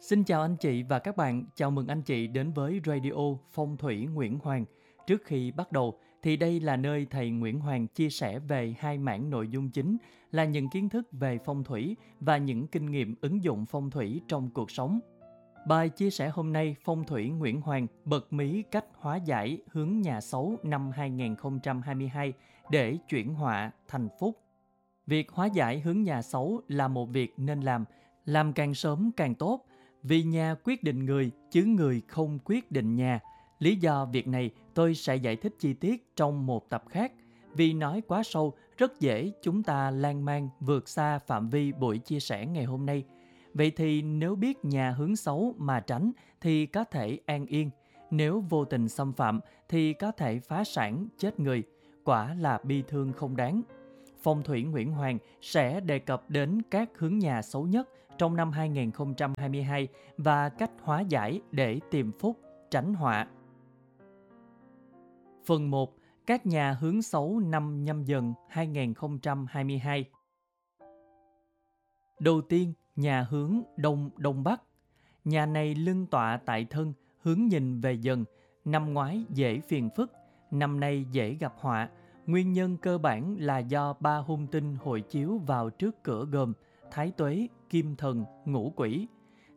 Xin chào anh chị và các bạn, chào mừng anh chị đến với Radio Phong thủy Nguyễn Hoàng. Trước khi bắt đầu thì đây là nơi thầy Nguyễn Hoàng chia sẻ về hai mảng nội dung chính là những kiến thức về phong thủy và những kinh nghiệm ứng dụng phong thủy trong cuộc sống. Bài chia sẻ hôm nay Phong thủy Nguyễn Hoàng bật mí cách hóa giải hướng nhà xấu năm 2022 để chuyển họa thành phúc. Việc hóa giải hướng nhà xấu là một việc nên làm, làm càng sớm càng tốt vì nhà quyết định người, chứ người không quyết định nhà. Lý do việc này tôi sẽ giải thích chi tiết trong một tập khác. Vì nói quá sâu, rất dễ chúng ta lan man vượt xa phạm vi buổi chia sẻ ngày hôm nay. Vậy thì nếu biết nhà hướng xấu mà tránh thì có thể an yên. Nếu vô tình xâm phạm thì có thể phá sản, chết người. Quả là bi thương không đáng. Phong thủy Nguyễn Hoàng sẽ đề cập đến các hướng nhà xấu nhất trong năm 2022 và cách hóa giải để tìm phúc, tránh họa. Phần 1. Các nhà hướng xấu năm nhâm dần 2022 Đầu tiên, nhà hướng Đông Đông Bắc. Nhà này lưng tọa tại thân, hướng nhìn về dần. Năm ngoái dễ phiền phức, năm nay dễ gặp họa. Nguyên nhân cơ bản là do ba hung tinh hội chiếu vào trước cửa gồm Thái Tuế, Kim Thần, Ngũ Quỷ.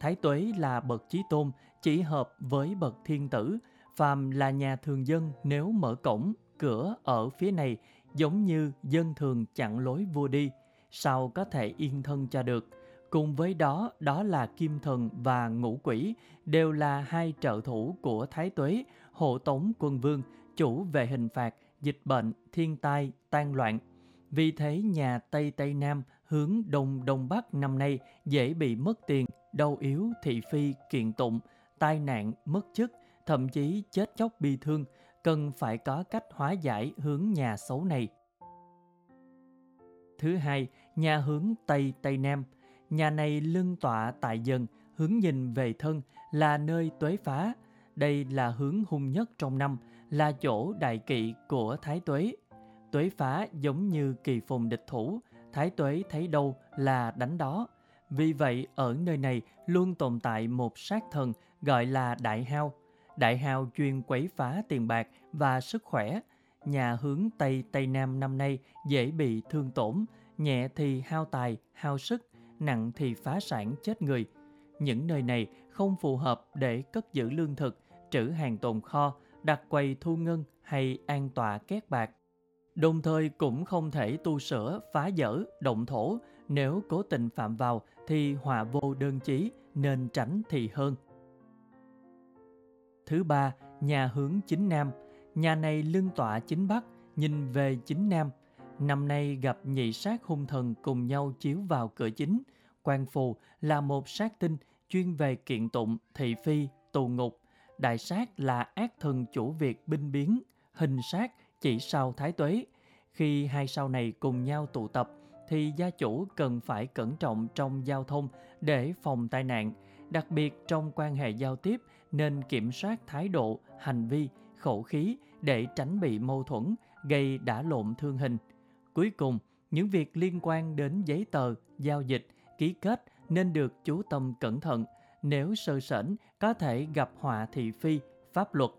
Thái Tuế là bậc chí tôn, chỉ hợp với bậc thiên tử. Phàm là nhà thường dân nếu mở cổng, cửa ở phía này giống như dân thường chặn lối vua đi, sao có thể yên thân cho được. Cùng với đó, đó là Kim Thần và Ngũ Quỷ, đều là hai trợ thủ của Thái Tuế, hộ tống quân vương, chủ về hình phạt, dịch bệnh, thiên tai, tan loạn. Vì thế nhà Tây Tây Nam hướng Đông Đông Bắc năm nay dễ bị mất tiền, đau yếu, thị phi, kiện tụng, tai nạn, mất chức, thậm chí chết chóc bi thương, cần phải có cách hóa giải hướng nhà xấu này. Thứ hai, nhà hướng Tây Tây Nam. Nhà này lưng tọa tại dân, hướng nhìn về thân là nơi tuế phá. Đây là hướng hung nhất trong năm, là chỗ đại kỵ của Thái Tuế. Tuế phá giống như kỳ phùng địch thủ, Thái Tuế thấy đâu là đánh đó. Vì vậy, ở nơi này luôn tồn tại một sát thần gọi là Đại Hao. Đại Hao chuyên quấy phá tiền bạc và sức khỏe. Nhà hướng Tây Tây Nam năm nay dễ bị thương tổn, nhẹ thì hao tài, hao sức, nặng thì phá sản chết người. Những nơi này không phù hợp để cất giữ lương thực, trữ hàng tồn kho, đặt quầy thu ngân hay an tọa két bạc. Đồng thời cũng không thể tu sửa, phá dỡ, động thổ, nếu cố tình phạm vào thì họa vô đơn chí nên tránh thì hơn. Thứ ba, nhà hướng chính nam. Nhà này lưng tọa chính bắc, nhìn về chính nam. Năm nay gặp nhị sát hung thần cùng nhau chiếu vào cửa chính. Quan phù là một sát tinh chuyên về kiện tụng, thị phi, tù ngục. Đại sát là ác thần chủ việc binh biến, hình sát chỉ sau thái tuế. Khi hai sao này cùng nhau tụ tập thì gia chủ cần phải cẩn trọng trong giao thông để phòng tai nạn, đặc biệt trong quan hệ giao tiếp nên kiểm soát thái độ, hành vi, khẩu khí để tránh bị mâu thuẫn, gây đả lộn thương hình. Cuối cùng, những việc liên quan đến giấy tờ, giao dịch, ký kết nên được chú tâm cẩn thận. Nếu sơ sẩn, có thể gặp họa thị phi, pháp luật.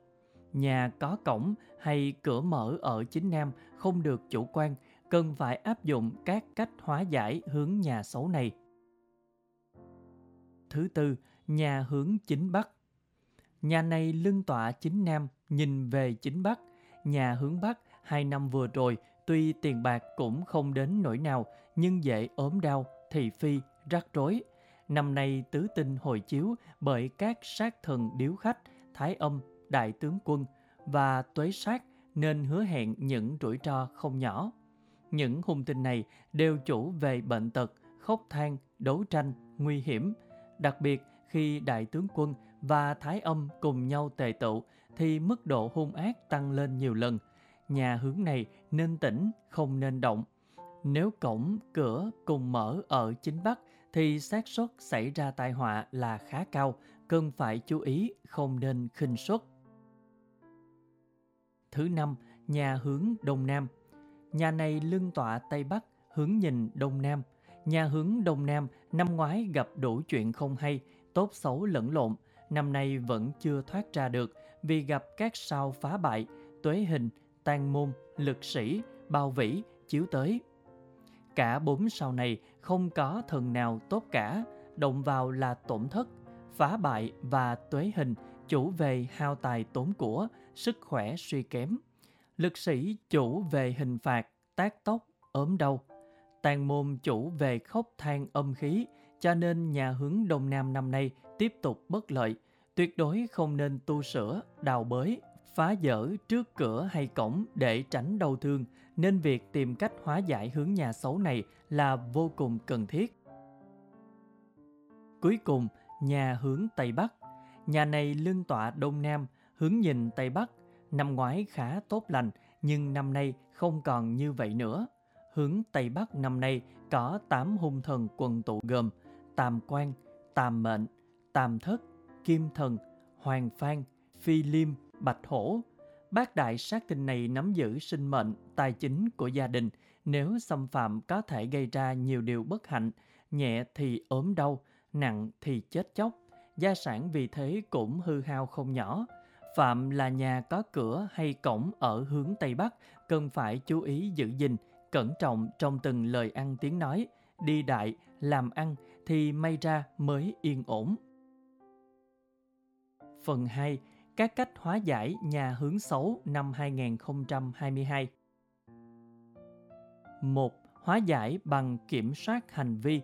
Nhà có cổng hay cửa mở ở chính nam không được chủ quan, cần phải áp dụng các cách hóa giải hướng nhà xấu này. Thứ tư, nhà hướng chính bắc. Nhà này lưng tọa chính nam, nhìn về chính bắc. Nhà hướng bắc hai năm vừa rồi tuy tiền bạc cũng không đến nỗi nào nhưng dễ ốm đau, thị phi, rắc rối. Năm nay tứ tinh hồi chiếu bởi các sát thần điếu khách, thái âm, đại tướng quân và tuế sát nên hứa hẹn những rủi ro không nhỏ. Những hung tinh này đều chủ về bệnh tật, khốc than, đấu tranh, nguy hiểm. Đặc biệt khi đại tướng quân và thái âm cùng nhau tề tụ thì mức độ hung ác tăng lên nhiều lần. Nhà hướng này nên tỉnh, không nên động. Nếu cổng, cửa cùng mở ở chính bắc thì xác suất xảy ra tai họa là khá cao, cần phải chú ý không nên khinh suất. Thứ năm, nhà hướng đông nam. Nhà này lưng tọa tây bắc, hướng nhìn đông nam. Nhà hướng đông nam năm ngoái gặp đủ chuyện không hay, tốt xấu lẫn lộn, năm nay vẫn chưa thoát ra được vì gặp các sao phá bại, tuế hình, tan môn, lực sĩ, bao vĩ, chiếu tới. Cả bốn sao này không có thần nào tốt cả, động vào là tổn thất, phá bại và tuế hình chủ về hao tài tốn của, sức khỏe suy kém. Lực sĩ chủ về hình phạt, tác tốc, ốm đau. Tàn môn chủ về khóc than âm khí, cho nên nhà hướng Đông Nam năm nay tiếp tục bất lợi. Tuyệt đối không nên tu sửa, đào bới, phá dỡ trước cửa hay cổng để tránh đau thương, nên việc tìm cách hóa giải hướng nhà xấu này là vô cùng cần thiết. Cuối cùng, nhà hướng Tây Bắc. Nhà này lưng tọa Đông Nam, hướng nhìn Tây Bắc. Năm ngoái khá tốt lành, nhưng năm nay không còn như vậy nữa. Hướng Tây Bắc năm nay có 8 hung thần quần tụ gồm Tam Quan, Tam Mệnh, Tam Thất, Kim Thần, Hoàng Phan, Phi Liêm, Bạch Hổ. Bác đại sát tinh này nắm giữ sinh mệnh, tài chính của gia đình. Nếu xâm phạm có thể gây ra nhiều điều bất hạnh, nhẹ thì ốm đau, nặng thì chết chóc. Gia sản vì thế cũng hư hao không nhỏ. Phạm là nhà có cửa hay cổng ở hướng Tây Bắc cần phải chú ý giữ gìn, cẩn trọng trong từng lời ăn tiếng nói, đi đại, làm ăn thì may ra mới yên ổn. Phần 2. Các cách hóa giải nhà hướng xấu năm 2022 1. Hóa giải bằng kiểm soát hành vi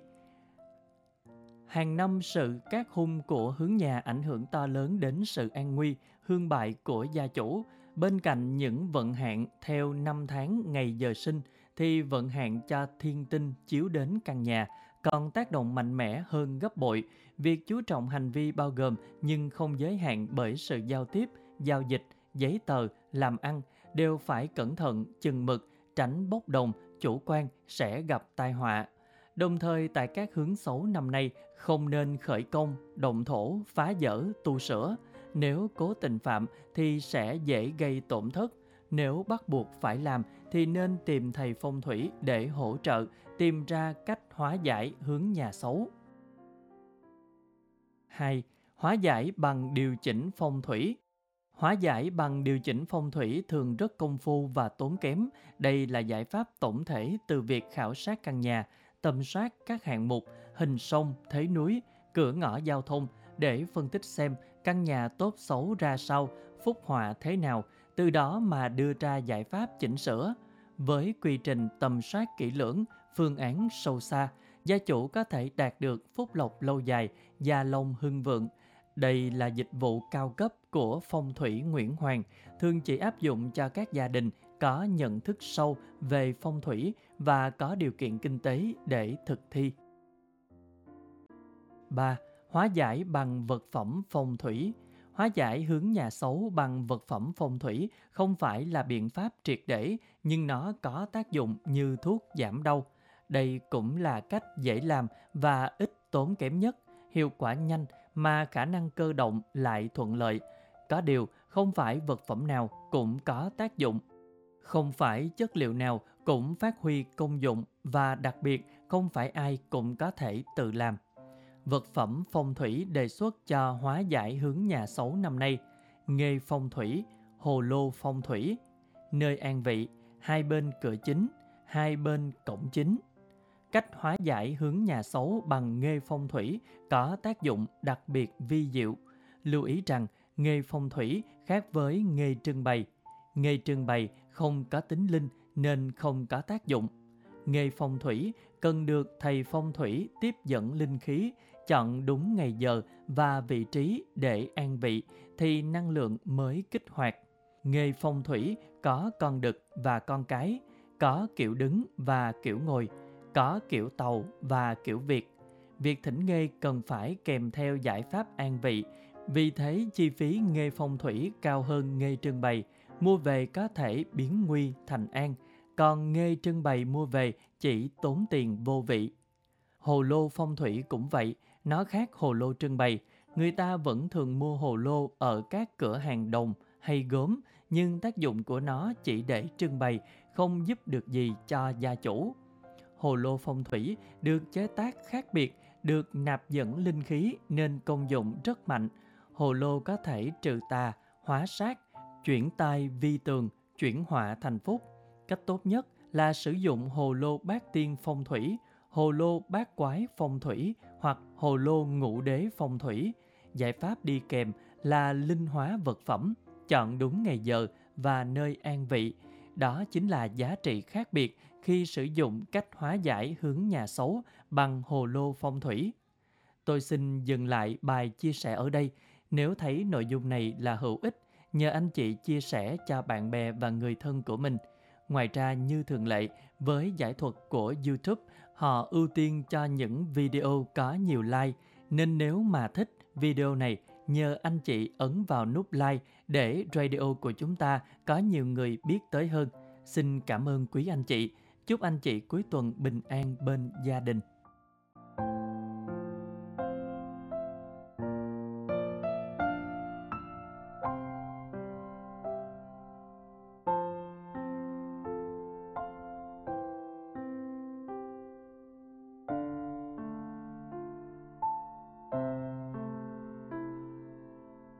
Hàng năm sự các hung của hướng nhà ảnh hưởng to lớn đến sự an nguy, hương bại của gia chủ. Bên cạnh những vận hạn theo năm tháng ngày giờ sinh, thì vận hạn cho thiên tinh chiếu đến căn nhà còn tác động mạnh mẽ hơn gấp bội. Việc chú trọng hành vi bao gồm nhưng không giới hạn bởi sự giao tiếp, giao dịch, giấy tờ, làm ăn đều phải cẩn thận, chừng mực, tránh bốc đồng, chủ quan sẽ gặp tai họa. Đồng thời tại các hướng xấu năm nay không nên khởi công, động thổ, phá dỡ, tu sửa. Nếu cố tình phạm thì sẽ dễ gây tổn thất. Nếu bắt buộc phải làm thì nên tìm thầy phong thủy để hỗ trợ tìm ra cách hóa giải hướng nhà xấu. 2. Hóa giải bằng điều chỉnh phong thủy Hóa giải bằng điều chỉnh phong thủy thường rất công phu và tốn kém. Đây là giải pháp tổng thể từ việc khảo sát căn nhà, tầm soát các hạng mục, hình sông, thế núi, cửa ngõ giao thông để phân tích xem căn nhà tốt xấu ra sao, phúc họa thế nào, từ đó mà đưa ra giải pháp chỉnh sửa. Với quy trình tầm soát kỹ lưỡng, phương án sâu xa, gia chủ có thể đạt được phúc lộc lâu dài, gia long hưng vượng. Đây là dịch vụ cao cấp của phong thủy Nguyễn Hoàng, thường chỉ áp dụng cho các gia đình có nhận thức sâu về phong thủy và có điều kiện kinh tế để thực thi. 3. Hóa giải bằng vật phẩm phong thủy Hóa giải hướng nhà xấu bằng vật phẩm phong thủy không phải là biện pháp triệt để, nhưng nó có tác dụng như thuốc giảm đau. Đây cũng là cách dễ làm và ít tốn kém nhất, hiệu quả nhanh mà khả năng cơ động lại thuận lợi. Có điều, không phải vật phẩm nào cũng có tác dụng. Không phải chất liệu nào cũng phát huy công dụng và đặc biệt không phải ai cũng có thể tự làm vật phẩm phong thủy đề xuất cho hóa giải hướng nhà xấu năm nay, nghề phong thủy, hồ lô phong thủy, nơi an vị, hai bên cửa chính, hai bên cổng chính. Cách hóa giải hướng nhà xấu bằng nghề phong thủy có tác dụng đặc biệt vi diệu. Lưu ý rằng nghề phong thủy khác với nghề trưng bày. Nghề trưng bày không có tính linh nên không có tác dụng. Nghề phong thủy cần được thầy phong thủy tiếp dẫn linh khí chọn đúng ngày giờ và vị trí để an vị thì năng lượng mới kích hoạt. Nghề phong thủy có con đực và con cái, có kiểu đứng và kiểu ngồi, có kiểu tàu và kiểu việt. Việc thỉnh nghề cần phải kèm theo giải pháp an vị, vì thế chi phí nghề phong thủy cao hơn nghề trưng bày, mua về có thể biến nguy thành an, còn nghề trưng bày mua về chỉ tốn tiền vô vị. Hồ lô phong thủy cũng vậy, nó khác hồ lô trưng bày, người ta vẫn thường mua hồ lô ở các cửa hàng đồng hay gốm, nhưng tác dụng của nó chỉ để trưng bày, không giúp được gì cho gia chủ. Hồ lô phong thủy được chế tác khác biệt được nạp dẫn linh khí nên công dụng rất mạnh. Hồ lô có thể trừ tà, hóa sát, chuyển tai vi tường, chuyển họa thành phúc. Cách tốt nhất là sử dụng hồ lô bát tiên phong thủy, hồ lô bát quái phong thủy hoặc hồ lô ngũ đế phong thủy. Giải pháp đi kèm là linh hóa vật phẩm, chọn đúng ngày giờ và nơi an vị. Đó chính là giá trị khác biệt khi sử dụng cách hóa giải hướng nhà xấu bằng hồ lô phong thủy. Tôi xin dừng lại bài chia sẻ ở đây. Nếu thấy nội dung này là hữu ích, nhờ anh chị chia sẻ cho bạn bè và người thân của mình. Ngoài ra như thường lệ, với giải thuật của YouTube, họ ưu tiên cho những video có nhiều like, nên nếu mà thích video này, nhờ anh chị ấn vào nút like để radio của chúng ta có nhiều người biết tới hơn. Xin cảm ơn quý anh chị. Chúc anh chị cuối tuần bình an bên gia đình.